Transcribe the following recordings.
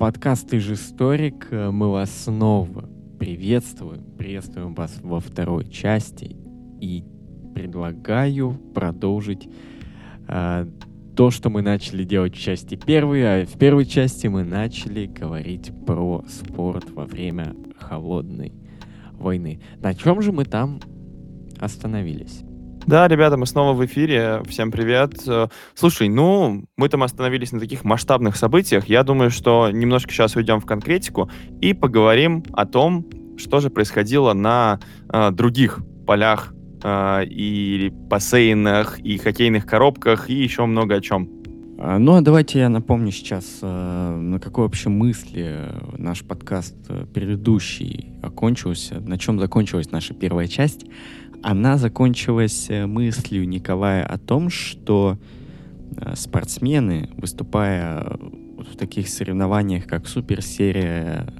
подкаст «Ты же историк». Мы вас снова приветствуем. Приветствуем вас во второй части. И предлагаю продолжить э, то, что мы начали делать в части первой. А в первой части мы начали говорить про спорт во время холодной войны. На чем же мы там остановились? Да, ребята, мы снова в эфире. Всем привет. Э, слушай, ну, мы там остановились на таких масштабных событиях. Я думаю, что немножко сейчас уйдем в конкретику и поговорим о том, что же происходило на э, других полях э, и бассейнах, и хоккейных коробках, и еще много о чем. А, ну, а давайте я напомню сейчас, э, на какой вообще мысли наш подкаст э, предыдущий окончился, на чем закончилась наша первая часть она закончилась э, мыслью Николая о том, что э, спортсмены, выступая в таких соревнованиях, как суперсерия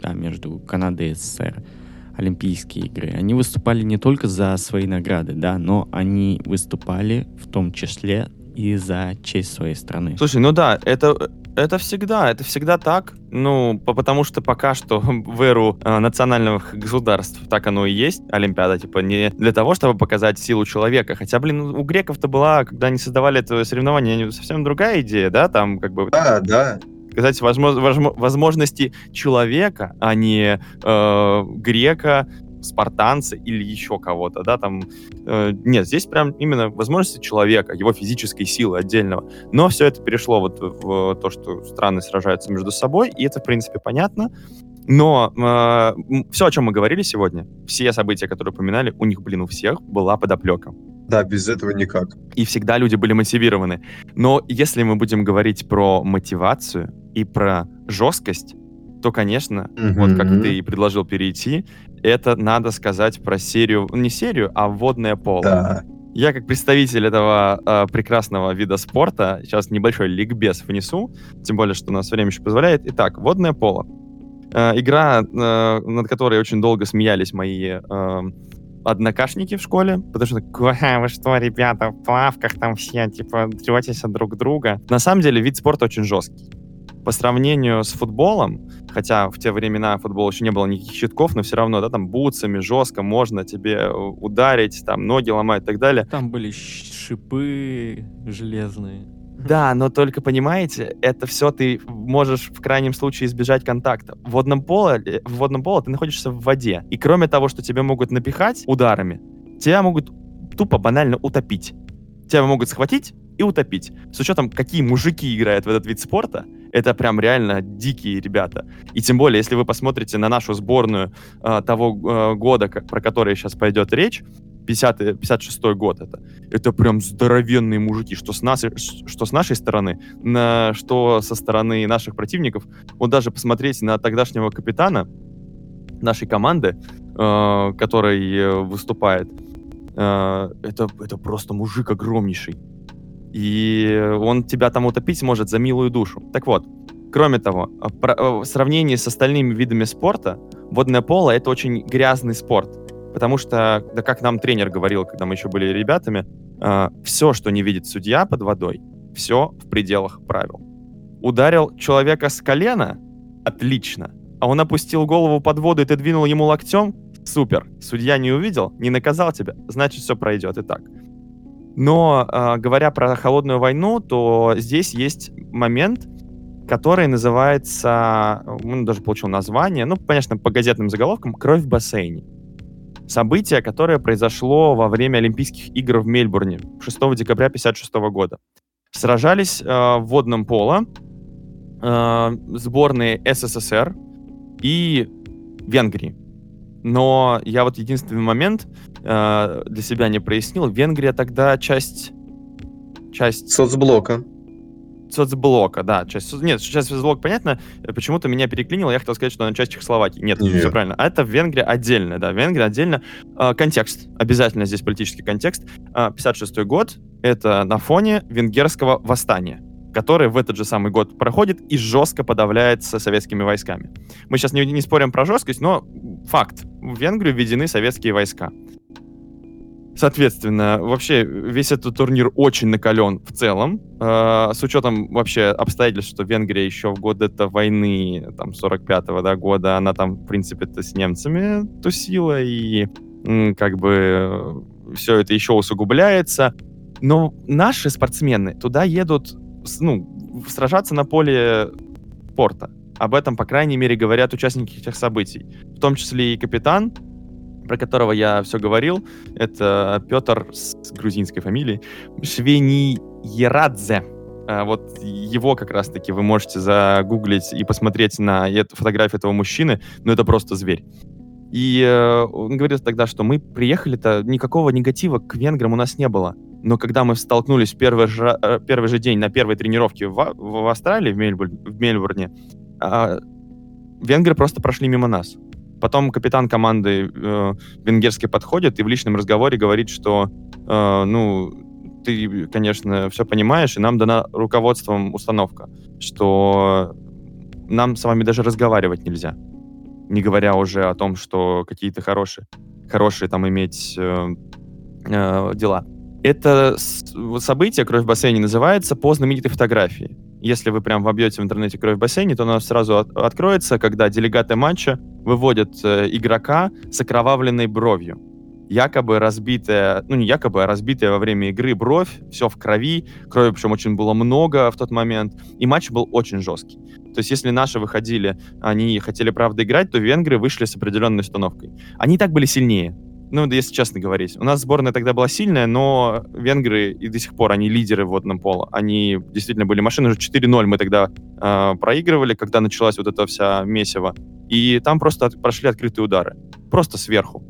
да, между Канадой и СССР, Олимпийские игры, они выступали не только за свои награды, да, но они выступали в том числе и за честь своей страны. Слушай, ну да, это это всегда, это всегда так. Ну, потому что пока что в эру э, национальных государств так оно и есть, Олимпиада, типа, не для того, чтобы показать силу человека. Хотя, блин, у греков-то была, когда они создавали это соревнование, совсем другая идея, да, там как бы... Да, да сказать возможности человека, а не э, грека, спартанца или еще кого-то, да, там... Э, нет, здесь прям именно возможности человека, его физической силы отдельного. Но все это перешло вот в то, что страны сражаются между собой, и это, в принципе, понятно. Но э, все, о чем мы говорили сегодня, все события, которые упоминали, у них, блин, у всех была подоплека. Да, без этого никак. И всегда люди были мотивированы. Но если мы будем говорить про мотивацию и про жесткость, то, конечно, mm-hmm. вот как ты и предложил перейти, это надо сказать про серию, не серию, а водное поло. Да. Я как представитель этого э, прекрасного вида спорта сейчас небольшой ликбез внесу, тем более, что у нас время еще позволяет. Итак, водное поло. Э, игра, э, над которой очень долго смеялись мои э, однокашники в школе, потому что вы что, ребята, в плавках там все, типа, третесь от друг друга. На самом деле вид спорта очень жесткий по сравнению с футболом, хотя в те времена футбол еще не было никаких щитков, но все равно, да, там бутсами жестко можно тебе э, ударить, там ноги ломать и так далее. Там были шипы железные. Да, но только понимаете, это все ты можешь в крайнем случае избежать контакта. В водном поле, в водном поле ты находишься в воде. И кроме того, что тебя могут напихать ударами, тебя могут тупо банально утопить. Тебя могут схватить и утопить. С учетом, какие мужики играют в этот вид спорта, это прям реально дикие ребята. И тем более, если вы посмотрите на нашу сборную э, того э, года, как, про который сейчас пойдет речь, 50 56 год это. Это прям здоровенные мужики, что с, нас, что с нашей стороны, на, что со стороны наших противников. Вот даже посмотреть на тогдашнего капитана нашей команды, э, который э, выступает, э, это, это просто мужик огромнейший и он тебя там утопить может за милую душу. Так вот, кроме того, в сравнении с остальными видами спорта, водное поло — это очень грязный спорт. Потому что, да как нам тренер говорил, когда мы еще были ребятами, э, все, что не видит судья под водой, все в пределах правил. Ударил человека с колена — отлично. А он опустил голову под воду, и ты двинул ему локтем — супер. Судья не увидел, не наказал тебя, значит, все пройдет и так. Но э, говоря про холодную войну, то здесь есть момент, который называется, он даже получил название, ну, конечно, по газетным заголовкам, «Кровь в бассейне». Событие, которое произошло во время Олимпийских игр в Мельбурне 6 декабря 1956 года. Сражались э, в водном поло э, сборные СССР и Венгрии. Но я вот единственный момент э, для себя не прояснил. Венгрия тогда часть... часть... Соцблока. Соцблока, да. Часть, нет, сейчас соцблок, понятно. Почему-то меня переклинило. Я хотел сказать, что она часть Чехословакии. Нет, нет. все правильно. А это Венгрия отдельно, да. Венгрия отдельно. Э, контекст. Обязательно здесь политический контекст. Э, 56 год. Это на фоне венгерского восстания который в этот же самый год проходит и жестко подавляется советскими войсками. Мы сейчас не, не спорим про жесткость, но факт. В Венгрию введены советские войска. Соответственно, вообще весь этот турнир очень накален в целом, э, с учетом вообще обстоятельств, что Венгрия еще в год это войны, там, 45-го да, года, она там, в принципе-то, с немцами тусила, и как бы все это еще усугубляется. Но наши спортсмены туда едут, ну, сражаться на поле спорта. Об этом, по крайней мере, говорят участники этих событий. В том числе и капитан, про которого я все говорил, это Петр с грузинской фамилией, Швениерадзе. А вот его как раз-таки вы можете загуглить и посмотреть на фотографию этого мужчины, но это просто зверь. И э, он говорил тогда, что мы приехали-то, никакого негатива к венграм у нас не было. Но когда мы столкнулись первый же, э, первый же день на первой тренировке в, в Австралии, в, Мельбурн, в Мельбурне, э, венгры просто прошли мимо нас. Потом капитан команды э, венгерский подходит и в личном разговоре говорит, что, э, ну, ты, конечно, все понимаешь, и нам дана руководством установка, что нам с вами даже разговаривать нельзя не говоря уже о том, что какие-то хорошие, хорошие там иметь э, э, дела. Это событие «Кровь в бассейне» называется по знаменитой фотографии. Если вы прям вобьете в интернете «Кровь в бассейне», то она сразу от откроется, когда делегаты матча выводят э, игрока с окровавленной бровью. Якобы разбитая, ну не якобы, а разбитая во время игры бровь, все в крови, крови причем очень было много в тот момент, и матч был очень жесткий. То есть если наши выходили, они хотели, правда, играть, то венгры вышли с определенной установкой. Они и так были сильнее. Ну, если честно говорить. У нас сборная тогда была сильная, но венгры и до сих пор, они лидеры в водном поло. Они действительно были машины. Уже 4-0 мы тогда э, проигрывали, когда началась вот эта вся месиво. И там просто от, прошли открытые удары. Просто сверху.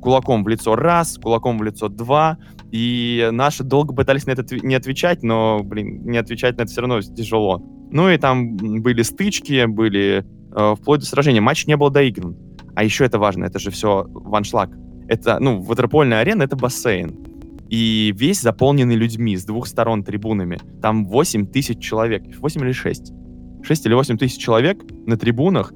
Кулаком в лицо раз, кулаком в лицо два. И наши долго пытались на это не отвечать, но, блин, не отвечать на это все равно тяжело. Ну и там были стычки, были э, вплоть до сражения. Матч не был доигран. А еще это важно, это же все ваншлаг. Это, ну, ватерпольная арена — это бассейн. И весь заполненный людьми с двух сторон трибунами. Там 8 тысяч человек. 8 или 6? 6 или 8 тысяч человек на трибунах.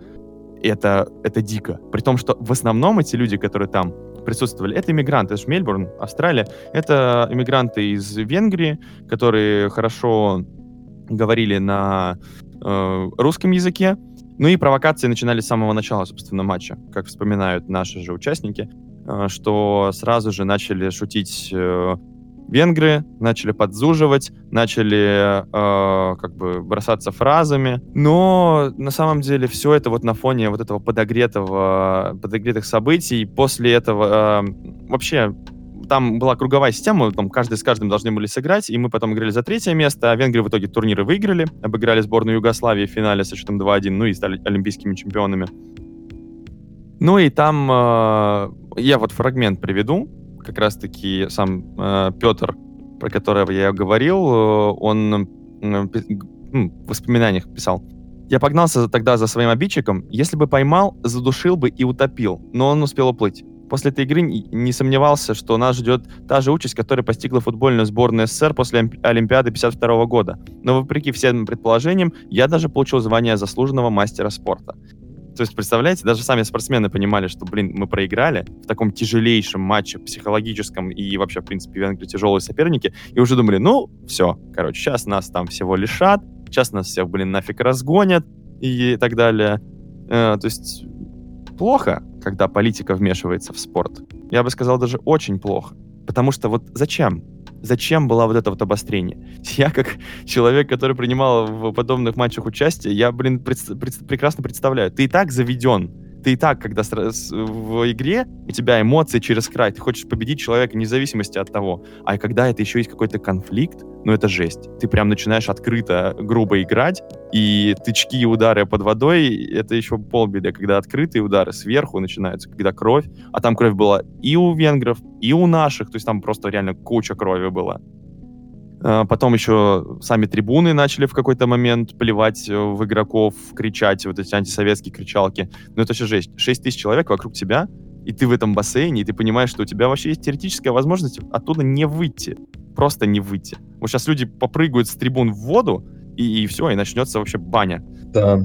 Это, это дико. При том, что в основном эти люди, которые там присутствовали, это иммигранты. Это же Мельбурн, Австралия. Это иммигранты из Венгрии, которые хорошо говорили на э, русском языке. Ну и провокации начинались с самого начала, собственно, матча, как вспоминают наши же участники, что сразу же начали шутить э, венгры, начали подзуживать, начали э, как бы бросаться фразами. Но на самом деле все это вот на фоне вот этого подогретого, подогретых событий, после этого э, вообще там была круговая система, там каждый с каждым должны были сыграть, и мы потом играли за третье место, а венгры в итоге турниры выиграли, обыграли сборную Югославии в финале со счетом 2-1, ну и стали олимпийскими чемпионами. Ну и там э, я вот фрагмент приведу, как раз-таки сам э, Петр, про которого я говорил, э, он э, в воспоминаниях писал. Я погнался тогда за своим обидчиком. Если бы поймал, задушил бы и утопил, но он успел уплыть после этой игры не сомневался, что нас ждет та же участь, которая постигла футбольную сборную СССР после Олимпиады 52 года. Но вопреки всем предположениям, я даже получил звание заслуженного мастера спорта. То есть, представляете, даже сами спортсмены понимали, что, блин, мы проиграли в таком тяжелейшем матче, психологическом и вообще, в принципе, Венгрии тяжелые соперники, и уже думали, ну, все, короче, сейчас нас там всего лишат, сейчас нас всех, блин, нафиг разгонят и так далее. Э, то есть плохо, когда политика вмешивается в спорт. Я бы сказал, даже очень плохо. Потому что вот зачем? Зачем было вот это вот обострение? Я как человек, который принимал в подобных матчах участие, я, блин, пред, пред, прекрасно представляю. Ты и так заведен ты и так, когда в игре у тебя эмоции через край, ты хочешь победить человека вне зависимости от того. А когда это еще есть какой-то конфликт, ну это жесть. Ты прям начинаешь открыто, грубо играть, и тычки и удары под водой, это еще полбеды, когда открытые удары сверху начинаются, когда кровь, а там кровь была и у венгров, и у наших, то есть там просто реально куча крови была. А, потом еще сами трибуны начали в какой-то момент плевать э, в игроков, кричать, вот эти антисоветские кричалки. Ну это же жесть. 6 тысяч человек вокруг тебя, и ты в этом бассейне, и ты понимаешь, что у тебя вообще есть теоретическая возможность оттуда не выйти. Просто не выйти. Вот сейчас люди попрыгают с трибун в воду, и, и все, и начнется вообще баня. Да.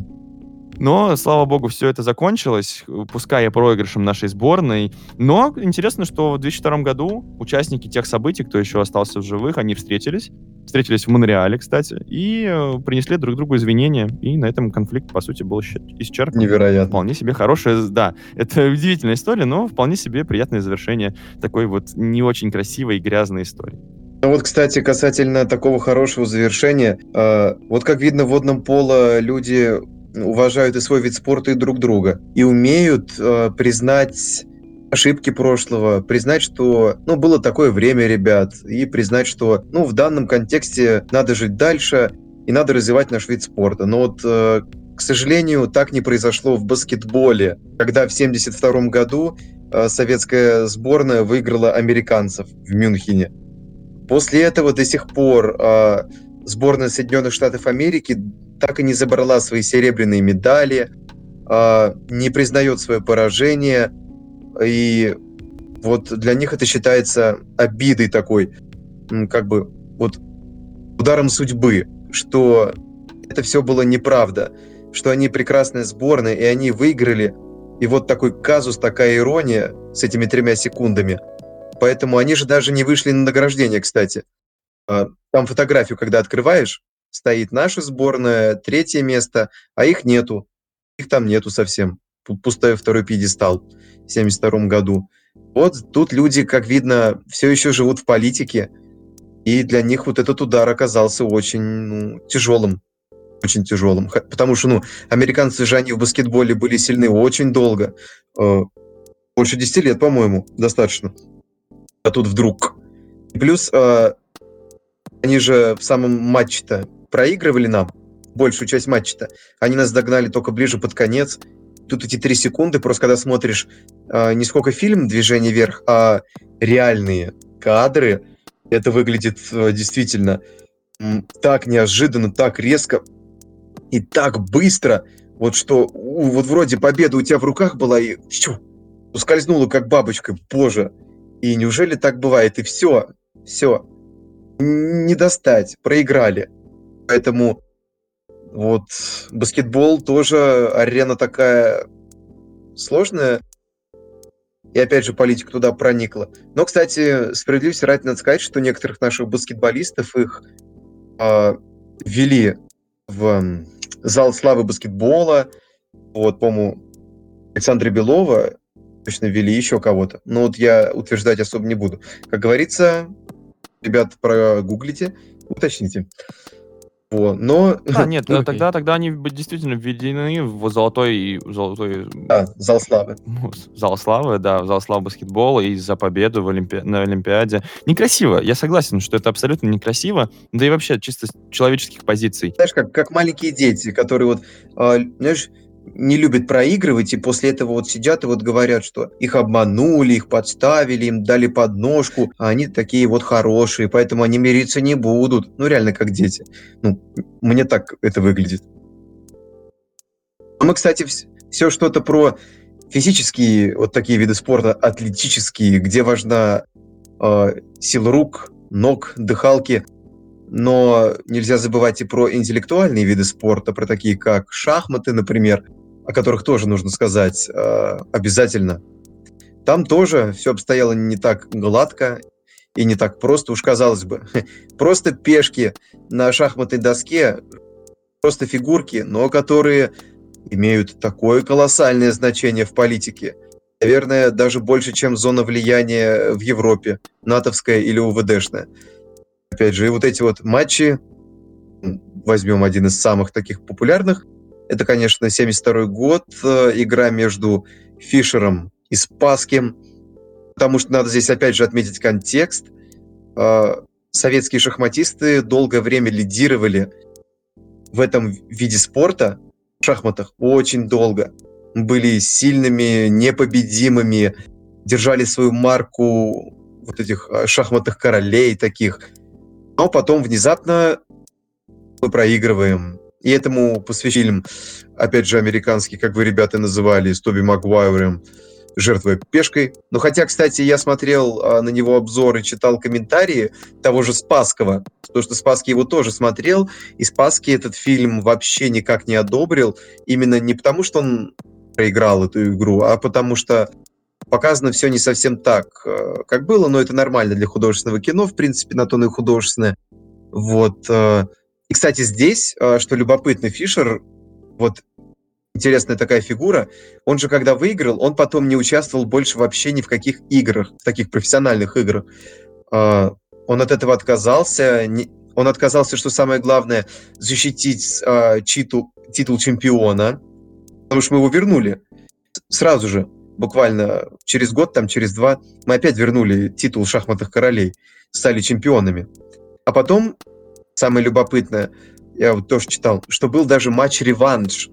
Но, слава богу, все это закончилось, пускай и проигрышем нашей сборной. Но интересно, что в 2002 году участники тех событий, кто еще остался в живых, они встретились. Встретились в Монреале, кстати, и э, принесли друг другу извинения. И на этом конфликт, по сути, был исчерпан. Невероятно. Вполне себе хорошая, да, это удивительная история, но вполне себе приятное завершение такой вот не очень красивой и грязной истории. Ну вот, кстати, касательно такого хорошего завершения, э, вот как видно в водном поло люди уважают и свой вид спорта, и друг друга. И умеют э, признать ошибки прошлого, признать, что, ну, было такое время, ребят, и признать, что, ну, в данном контексте надо жить дальше, и надо развивать наш вид спорта. Но вот, э, к сожалению, так не произошло в баскетболе, когда в 1972 году э, советская сборная выиграла американцев в Мюнхене. После этого до сих пор э, сборная Соединенных Штатов Америки так и не забрала свои серебряные медали, а, не признает свое поражение. И вот для них это считается обидой такой, как бы вот ударом судьбы, что это все было неправда, что они прекрасная сборная, и они выиграли. И вот такой казус, такая ирония с этими тремя секундами. Поэтому они же даже не вышли на награждение, кстати. А, там фотографию, когда открываешь, стоит наша сборная, третье место, а их нету. Их там нету совсем. Пустой второй пьедестал в 72 году. Вот тут люди, как видно, все еще живут в политике, и для них вот этот удар оказался очень ну, тяжелым. Очень тяжелым. Потому что, ну, американцы же они в баскетболе были сильны очень долго. Э, больше 10 лет, по-моему, достаточно. А тут вдруг. Плюс э, они же в самом матче-то проигрывали нам большую часть матча-то. Они нас догнали только ближе под конец. Тут эти три секунды, просто когда смотришь э, не сколько фильм «Движение вверх», а реальные кадры, это выглядит э, действительно так неожиданно, так резко и так быстро, вот что у, вот вроде победа у тебя в руках была и чу, ускользнула как бабочка, боже. И неужели так бывает? И все, все, не достать, проиграли. Поэтому вот баскетбол тоже арена такая сложная. И опять же, политика туда проникла. Но, кстати, справедливости ради надо сказать, что некоторых наших баскетболистов их э, ввели в зал славы баскетбола. Вот, по-моему, Александра Белова точно ввели еще кого-то. Но вот я утверждать особо не буду. Как говорится, ребят, прогуглите, уточните. Вот. Но... А, нет, okay. тогда, тогда они действительно введены в золотой... золотой... Да, зал славы. Зал славы, да, зал славы баскетбола и за победу в Олимпи... на Олимпиаде. Некрасиво, я согласен, что это абсолютно некрасиво, да и вообще чисто с человеческих позиций. Знаешь, как, как маленькие дети, которые вот, э, знаешь, не любят проигрывать, и после этого вот сидят и вот говорят, что их обманули, их подставили, им дали подножку, а они такие вот хорошие, поэтому они мириться не будут. Ну, реально, как дети. Ну, мне так это выглядит. Мы, кстати, все что-то про физические вот такие виды спорта, атлетические, где важна э, сила рук, ног, дыхалки, но нельзя забывать и про интеллектуальные виды спорта, про такие как шахматы, например, о которых тоже нужно сказать э, обязательно. Там тоже все обстояло не так гладко и не так просто, уж казалось бы. Просто пешки на шахматной доске, просто фигурки, но которые имеют такое колоссальное значение в политике. Наверное, даже больше, чем зона влияния в Европе, натовская или УВДшная. Опять же, и вот эти вот матчи, возьмем один из самых таких популярных, это, конечно, 72 год, э, игра между Фишером и Спасским, потому что надо здесь опять же отметить контекст. Э, советские шахматисты долгое время лидировали в этом виде спорта, в шахматах, очень долго. Были сильными, непобедимыми, держали свою марку вот этих э, шахматных королей таких. Но потом внезапно мы проигрываем и этому посвящен фильм, опять же, американский, как вы, ребята, называли, с Тоби Магуайром. жертвуя пешкой. Но хотя, кстати, я смотрел а, на него обзор и читал комментарии того же Спаскова, потому что Спаски его тоже смотрел, и Спаски этот фильм вообще никак не одобрил, именно не потому, что он проиграл эту игру, а потому что показано все не совсем так, э, как было, но это нормально для художественного кино, в принципе, на то и художественное. Вот. Э. И, кстати, здесь, э, что любопытно, Фишер, вот интересная такая фигура, он же, когда выиграл, он потом не участвовал больше вообще ни в каких играх, в таких профессиональных играх. Он от этого отказался, он отказался, что самое главное, защитить титул, титул чемпиона, потому что мы его вернули сразу же буквально через год, там через два, мы опять вернули титул шахматных королей, стали чемпионами. А потом, самое любопытное, я вот тоже читал, что был даже матч-реванш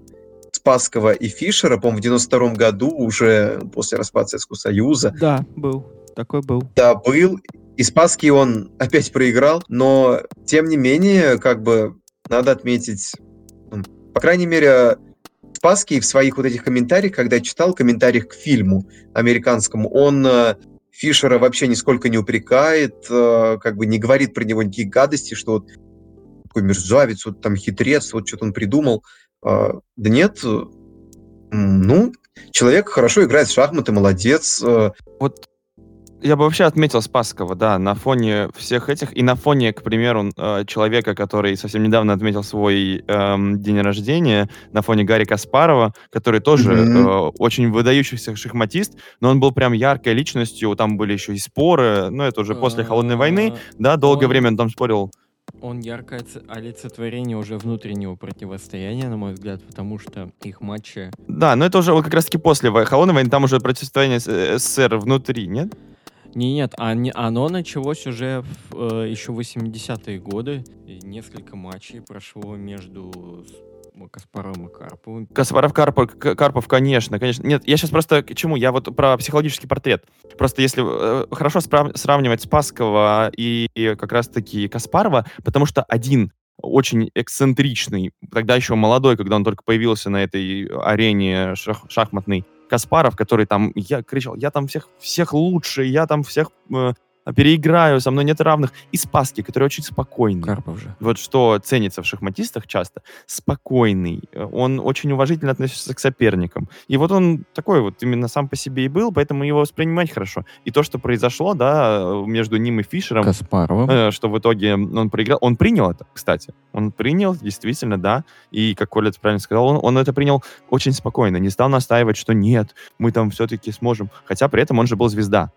Спаскова и Фишера, по-моему, в 92 году, уже после распада Советского Союза. Да, был. Такой был. Да, был. И Спасский он опять проиграл, но, тем не менее, как бы, надо отметить, по крайней мере, Спасский в своих вот этих комментариях, когда читал комментариях к фильму американскому, он э, Фишера вообще нисколько не упрекает, э, как бы не говорит про него никаких гадостей, что вот такой мерзавец, вот там хитрец, вот что-то он придумал. Э, да нет, ну, человек хорошо играет в шахматы, молодец. Вот я бы вообще отметил Спасского, да, на фоне всех этих, и на фоне, к примеру, э, человека, который совсем недавно отметил свой эм, день рождения, на фоне Гарри Каспарова, который тоже mm-hmm. э, очень выдающийся шахматист, но он был прям яркой личностью, там были еще и споры, но это уже после Холодной войны, да, долгое время он там спорил он яркое олицетворение уже внутреннего противостояния, на мой взгляд, потому что их матчи... Да, но это уже вот как раз-таки после Холодной войны, там уже противостояние э, СССР внутри, нет? Не, нет, оно началось уже в, еще в 80-е годы. И несколько матчей прошло между Каспаровым и Карповым. Каспаров, Карпов, Карпов, конечно, конечно. Нет, я сейчас просто к чему? Я вот про психологический портрет. Просто если э, хорошо справ- сравнивать Спасского и, и как раз-таки Каспарова, потому что один очень эксцентричный, тогда еще молодой, когда он только появился на этой арене шах шахматной, Каспаров, который там я кричал, я там всех, всех лучше, я там всех э, переиграю, со мной нет равных. И Спаски, который очень спокойный. Карпов же. Вот что ценится в шахматистах часто. Спокойный. Он очень уважительно относится к соперникам. И вот он такой вот именно сам по себе и был, поэтому его воспринимать хорошо. И то, что произошло, да, между ним и Фишером, Каспаровым. Э, что в итоге он проиграл. Он принял это, кстати. Он принял, действительно, да. И, как Коля правильно сказал, он, он это принял очень спокойно. Не стал настаивать, что нет, мы там все-таки сможем. Хотя при этом он же был звезда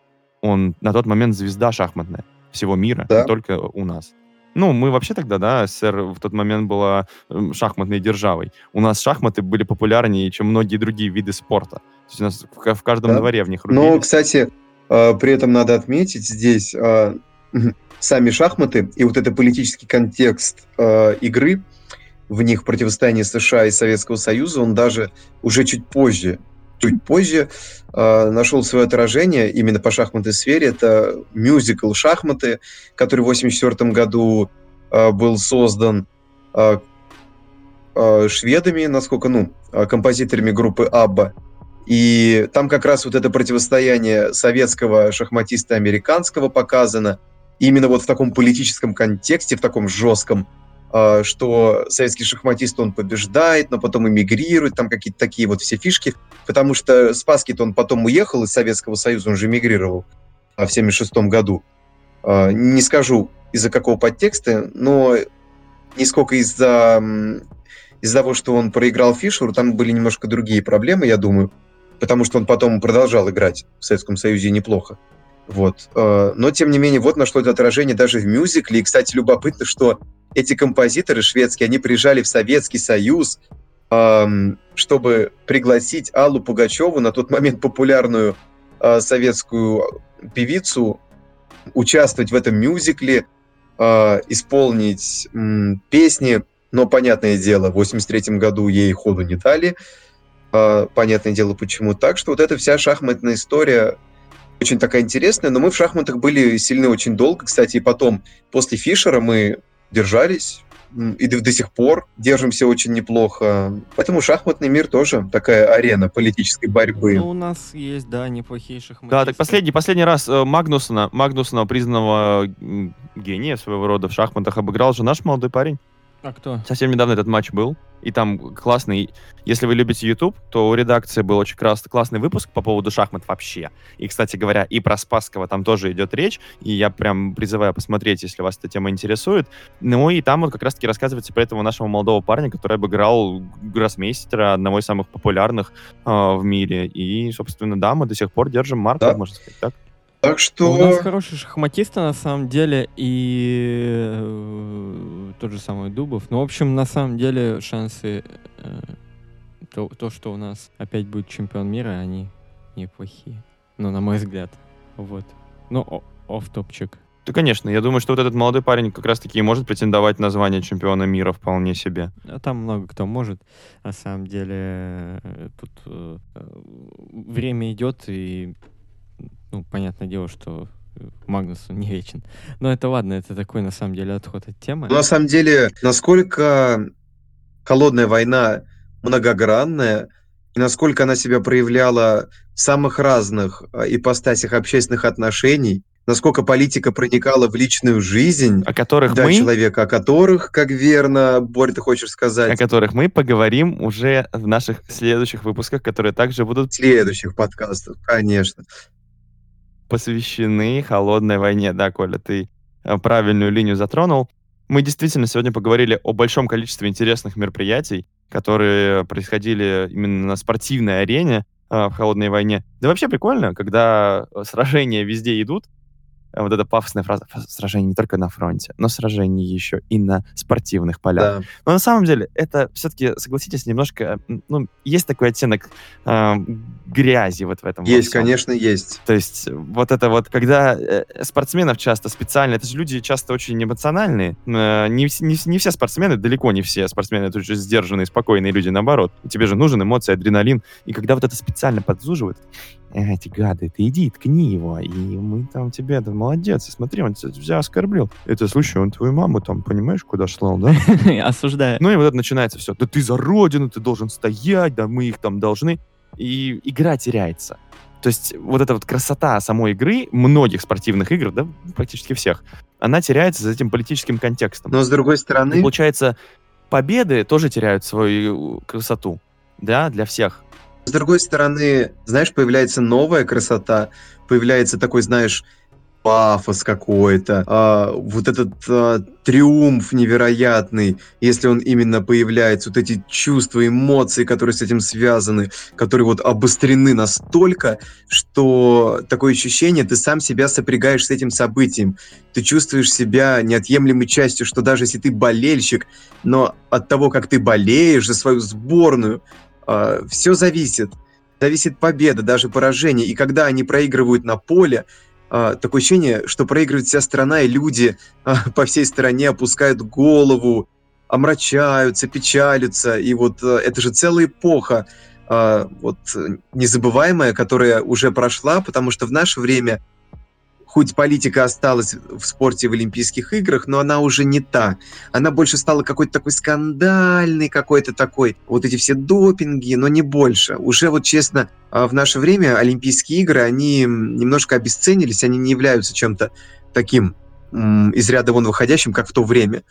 он на тот момент звезда шахматная всего мира, да. не только у нас. Ну, мы вообще тогда, да, СССР в тот момент была эм, шахматной державой. У нас шахматы были популярнее, чем многие другие виды спорта. То есть у нас в, в каждом да. дворе в них рубили. Но, кстати, э, при этом надо отметить здесь э, сами шахматы и вот этот политический контекст э, игры, в них противостояние США и Советского Союза, он даже уже чуть позже чуть позже э, нашел свое отражение именно по шахматной сфере. Это мюзикл «Шахматы», который в 1984 году э, был создан э, э, шведами, насколько, ну, композиторами группы «Абба». И там как раз вот это противостояние советского шахматиста американского показано именно вот в таком политическом контексте, в таком жестком, что советский шахматист, он побеждает, но потом эмигрирует, там какие-то такие вот все фишки, потому что Спаский-то он потом уехал из Советского Союза, он же эмигрировал в 76 году. А, не скажу, из-за какого подтекста, но не сколько из-за из-за того, что он проиграл Фишеру, там были немножко другие проблемы, я думаю, потому что он потом продолжал играть в Советском Союзе неплохо. Вот. А, но, тем не менее, вот нашло это отражение даже в мюзикле. И, кстати, любопытно, что эти композиторы шведские, они приезжали в Советский Союз, чтобы пригласить Аллу Пугачеву, на тот момент популярную э, советскую певицу, участвовать в этом мюзикле, э, исполнить песни. Но, понятное дело, в 83 году ей ходу не дали. Э, понятное дело, почему так, что вот эта вся шахматная история очень такая интересная, но мы в шахматах были сильны очень долго, кстати, и потом, после Фишера мы держались и до, до сих пор держимся очень неплохо. Поэтому шахматный мир тоже такая арена политической борьбы. Ну, у нас есть, да, неплохие шахматисты. Да, так последний, последний раз э, Магнусона, Магнусона, признанного гения своего рода в шахматах, обыграл же наш молодой парень. А кто? Совсем недавно этот матч был, и там классный... Если вы любите YouTube, то у редакции был очень крас... классный выпуск по поводу шахмат вообще. И, кстати говоря, и про Спасского там тоже идет речь, и я прям призываю посмотреть, если вас эта тема интересует. Ну и там вот как раз-таки рассказывается про этого нашего молодого парня, который обыграл гроссмейстера, одного из самых популярных э, в мире. И, собственно, да, мы до сих пор держим марку, да. можно сказать так. Так что... У нас хорошие шахматисты, на самом деле, и э, тот же самый Дубов. Ну, в общем, на самом деле, шансы... Э, то, то, что у нас опять будет чемпион мира, они неплохие. Ну, на мой взгляд. Вот. Ну, оф топчик Да, конечно. Я думаю, что вот этот молодой парень как раз-таки может претендовать на звание чемпиона мира вполне себе. А там много кто может. На самом деле, э, тут э, время идет, и ну, понятное дело, что э, Магнус не вечен. Но это ладно, это такой, на самом деле, отход от темы. на самом деле, насколько холодная война многогранная, и насколько она себя проявляла в самых разных а, ипостасях общественных отношений, насколько политика проникала в личную жизнь о которых да, мы, человека, о которых, как верно, Борь, ты хочешь сказать, о которых мы поговорим уже в наших следующих выпусках, которые также будут... следующих подкастов, конечно посвящены холодной войне. Да, Коля, ты э, правильную линию затронул. Мы действительно сегодня поговорили о большом количестве интересных мероприятий, которые происходили именно на спортивной арене э, в холодной войне. Да вообще прикольно, когда сражения везде идут, вот эта пафосная фраза сражение не только на фронте, но сражение еще и на спортивных полях. Да. Но на самом деле это все-таки, согласитесь, немножко, ну, есть такой оттенок э, грязи вот в этом. Есть, конечно, есть. То есть вот это вот, когда э, спортсменов часто специально, это же люди часто очень эмоциональные, э, не, не, не все спортсмены, далеко не все спортсмены, это же сдержанные, спокойные люди, наоборот. Тебе же нужен эмоции, адреналин, и когда вот это специально подзуживают, эти гады, ты иди, ткни его, и мы там тебе, да молодец, смотри, он тебя оскорбил. Это, слушай, он твою маму там, понимаешь, куда слал, да? Осуждаю. Ну и вот это начинается все. Да ты за родину, ты должен стоять, да мы их там должны. И игра теряется. То есть вот эта вот красота самой игры, многих спортивных игр, да, практически всех, она теряется за этим политическим контекстом. Но с другой стороны... И получается, победы тоже теряют свою красоту, да, для всех. С другой стороны, знаешь, появляется новая красота, появляется такой, знаешь, пафос какой-то, а, вот этот а, триумф невероятный, если он именно появляется, вот эти чувства, эмоции, которые с этим связаны, которые вот обострены настолько, что такое ощущение, ты сам себя сопрягаешь с этим событием, ты чувствуешь себя неотъемлемой частью, что даже если ты болельщик, но от того, как ты болеешь за свою сборную, все зависит. Зависит победа, даже поражение. И когда они проигрывают на поле, а, такое ощущение, что проигрывает вся страна, и люди а, по всей стране опускают голову, омрачаются, печалятся. И вот это же целая эпоха, вот незабываемая, которая уже прошла, потому что в наше время хоть политика осталась в спорте в Олимпийских играх, но она уже не та. Она больше стала какой-то такой скандальный, какой-то такой, вот эти все допинги, но не больше. Уже вот честно, а, в наше время Олимпийские игры, они немножко обесценились, они не являются чем-то таким из ряда вон выходящим, как в то время.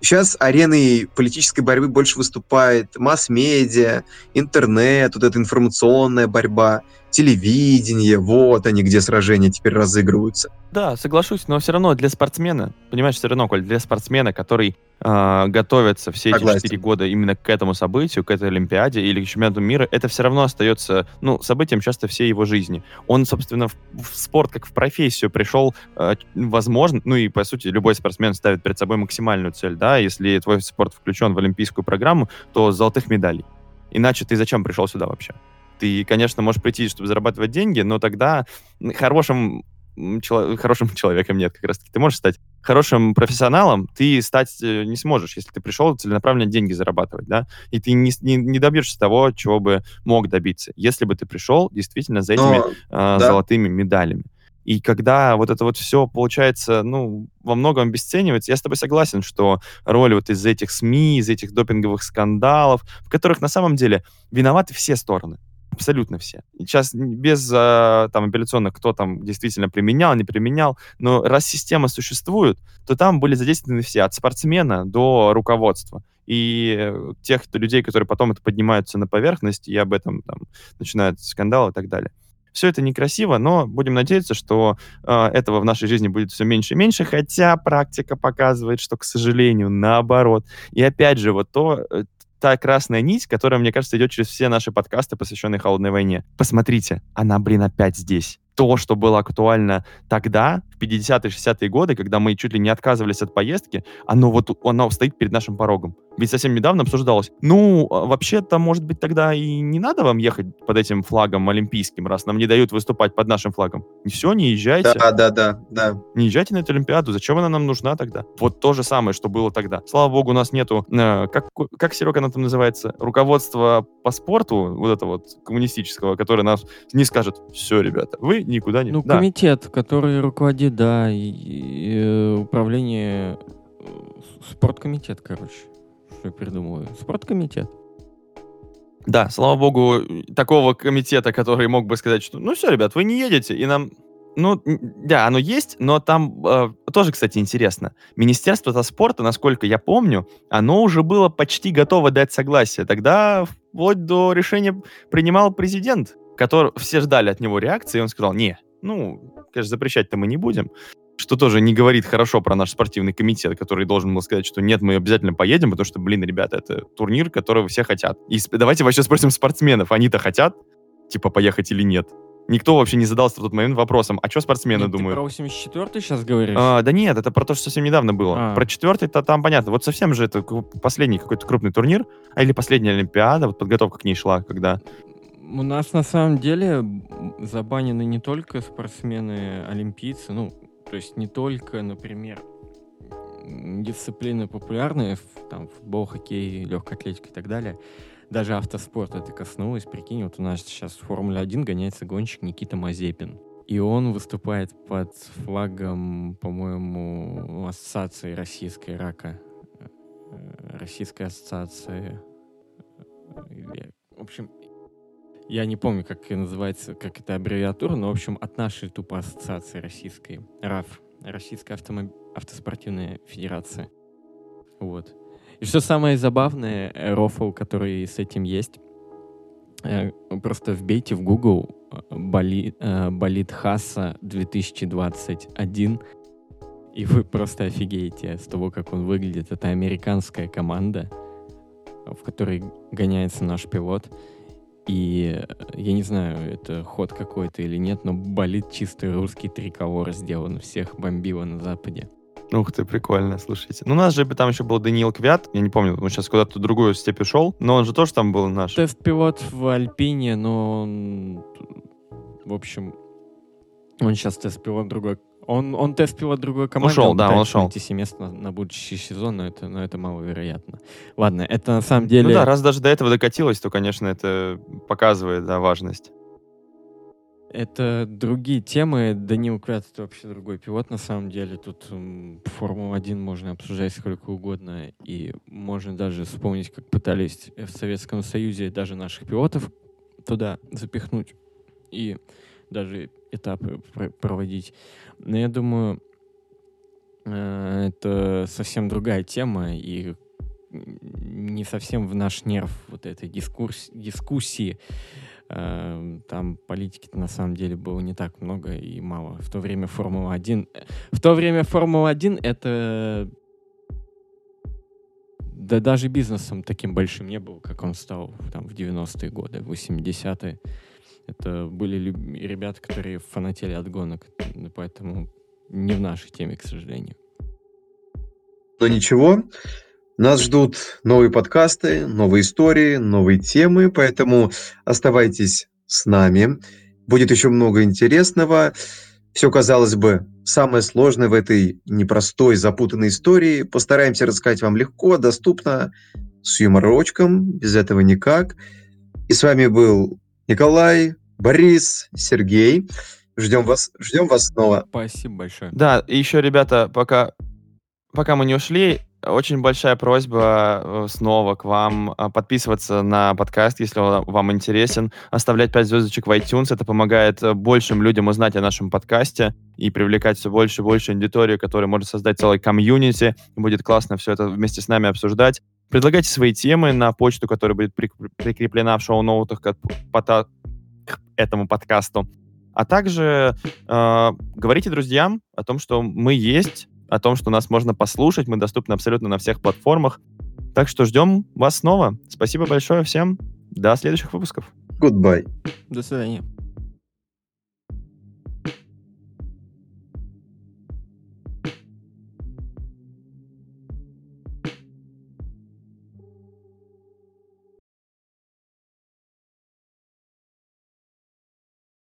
Сейчас ареной политической борьбы больше выступает масс-медиа, интернет, вот эта информационная борьба – телевидение, вот они, где сражения теперь разыгрываются. Да, соглашусь, но все равно для спортсмена, понимаешь, все равно, Коль, для спортсмена, который э, готовится все эти четыре года именно к этому событию, к этой Олимпиаде или к чемпионату мира, это все равно остается, ну, событием часто всей его жизни. Он, собственно, в, в спорт как в профессию пришел, э, возможно, ну и, по сути, любой спортсмен ставит перед собой максимальную цель, да, если твой спорт включен в олимпийскую программу, то золотых медалей. Иначе ты зачем пришел сюда вообще? Ты, конечно, можешь прийти, чтобы зарабатывать деньги, но тогда хорошим, чело- хорошим человеком нет как раз-таки. Ты можешь стать хорошим профессионалом, ты стать э, не сможешь, если ты пришел целенаправленно деньги зарабатывать, да, и ты не, не, не добьешься того, чего бы мог добиться, если бы ты пришел действительно за этими но, э, да. золотыми медалями. И когда вот это вот все получается, ну, во многом обесценивается, я с тобой согласен, что роль вот из этих СМИ, из этих допинговых скандалов, в которых на самом деле виноваты все стороны. Абсолютно все. Сейчас без э, там апелляционных, кто там действительно применял, не применял, но раз система существует, то там были задействованы все, от спортсмена до руководства. И тех людей, которые потом это поднимаются на поверхность и об этом там начинают скандалы и так далее. Все это некрасиво, но будем надеяться, что э, этого в нашей жизни будет все меньше и меньше, хотя практика показывает, что, к сожалению, наоборот. И опять же, вот то, э, та красная нить, которая, мне кажется, идет через все наши подкасты, посвященные холодной войне. Посмотрите, она, блин, опять здесь то, что было актуально тогда, в 50-е, 60-е годы, когда мы чуть ли не отказывались от поездки, оно вот оно стоит перед нашим порогом. Ведь совсем недавно обсуждалось, ну, а, вообще-то, может быть, тогда и не надо вам ехать под этим флагом олимпийским, раз нам не дают выступать под нашим флагом. Все, не езжайте. Да, да, да, да. Не езжайте на эту Олимпиаду, зачем она нам нужна тогда? Вот то же самое, что было тогда. Слава богу, у нас нету, э, как, как Серега она там называется, руководство по спорту, вот это вот коммунистического, которое нас не скажет, все, ребята, вы никуда не... Ну, да. комитет, который руководит, да, и, и, э, управление... Э, спорткомитет, короче. Что я придумываю? Спорткомитет. Да, слава богу, такого комитета, который мог бы сказать, что ну все, ребят, вы не едете, и нам... Ну, да, оно есть, но там э, тоже, кстати, интересно. Министерство спорта, насколько я помню, оно уже было почти готово дать согласие. Тогда вплоть до решения принимал президент который все ждали от него реакции, и он сказал, не, ну, конечно, запрещать-то мы не будем, что тоже не говорит хорошо про наш спортивный комитет, который должен был сказать, что нет, мы обязательно поедем, потому что, блин, ребята, это турнир, которого все хотят. И давайте вообще спросим спортсменов, они-то хотят, типа, поехать или нет? Никто вообще не задался в тот момент вопросом, а что спортсмены Нет, думают? Ты про 84-й сейчас говоришь? А, да нет, это про то, что совсем недавно было. А. Про четвертый-то там понятно. Вот совсем же это последний какой-то крупный турнир, а или последняя Олимпиада, вот подготовка к ней шла, когда у нас на самом деле забанены не только спортсмены-олимпийцы, ну, то есть не только, например, дисциплины популярные, там, футбол, хоккей, легкая атлетика и так далее. Даже автоспорт это коснулось. Прикинь, вот у нас сейчас в Формуле-1 гоняется гонщик Никита Мазепин. И он выступает под флагом, по-моему, Ассоциации российской рака. Э, Российской ассоциации. Э, в общем, я не помню, как называется, как это аббревиатура, но, в общем, от нашей тупо ассоциации российской, РАФ, Российская автомоб... автоспортивная федерация. Вот. И что самое забавное, э, рофл, который с этим есть, э, просто вбейте в Google э, болит, болит Хаса 2021, и вы просто офигеете с того, как он выглядит. Это американская команда, в которой гоняется наш пилот. И я не знаю, это ход какой-то или нет, но болит чистый русский триколор сделан. Всех бомбило на Западе. Ух ты, прикольно, слушайте. Ну, у нас же там еще был Даниил Квят, я не помню, он сейчас куда-то в другую степь ушел, но он же тоже там был наш. Тест-пилот в Альпине, но он, в общем, он сейчас тест-пилот другой он, он тест-пилот другой команды. Ушел, да, он ушел. найти место на, на будущий сезон, но это, но это маловероятно. Ладно, это на самом деле... Ну да, раз даже до этого докатилось, то, конечно, это показывает, да, важность. Это другие темы. Данил Квят — это вообще другой пилот, на самом деле. Тут Формулу-1 можно обсуждать сколько угодно, и можно даже вспомнить, как пытались в Советском Союзе даже наших пилотов туда запихнуть. И даже этапы проводить. Но я думаю, э, это совсем другая тема, и не совсем в наш нерв вот этой дискурс, дискуссии. Э, там политики на самом деле было не так много и мало. В то время Формула-1... В то время Формула-1 это... Да даже бизнесом таким большим не был, как он стал там в 90-е годы, в 80-е. Это были ребята, которые фанатели от гонок, поэтому не в нашей теме, к сожалению. Но ничего, нас ждут новые подкасты, новые истории, новые темы, поэтому оставайтесь с нами. Будет еще много интересного. Все, казалось бы, самое сложное в этой непростой, запутанной истории постараемся рассказать вам легко, доступно, с юморочком, без этого никак. И с вами был Николай, Борис, Сергей. Ждем вас, ждем вас снова. Спасибо большое. Да, и еще, ребята, пока, пока мы не ушли, очень большая просьба э, снова к вам а, подписываться на подкаст, если он вам интересен, оставлять 5 звездочек в iTunes. Это помогает э, большим людям узнать о нашем подкасте и привлекать все больше и больше аудиторию, которая может создать целый комьюнити. Будет классно все это вместе с нами обсуждать. Предлагайте свои темы на почту, которая будет прикреплена в шоу-ноутах к, к этому подкасту. А также э, говорите друзьям о том, что мы есть, о том, что нас можно послушать. Мы доступны абсолютно на всех платформах. Так что ждем вас снова. Спасибо большое всем. До следующих выпусков. Goodbye. До свидания.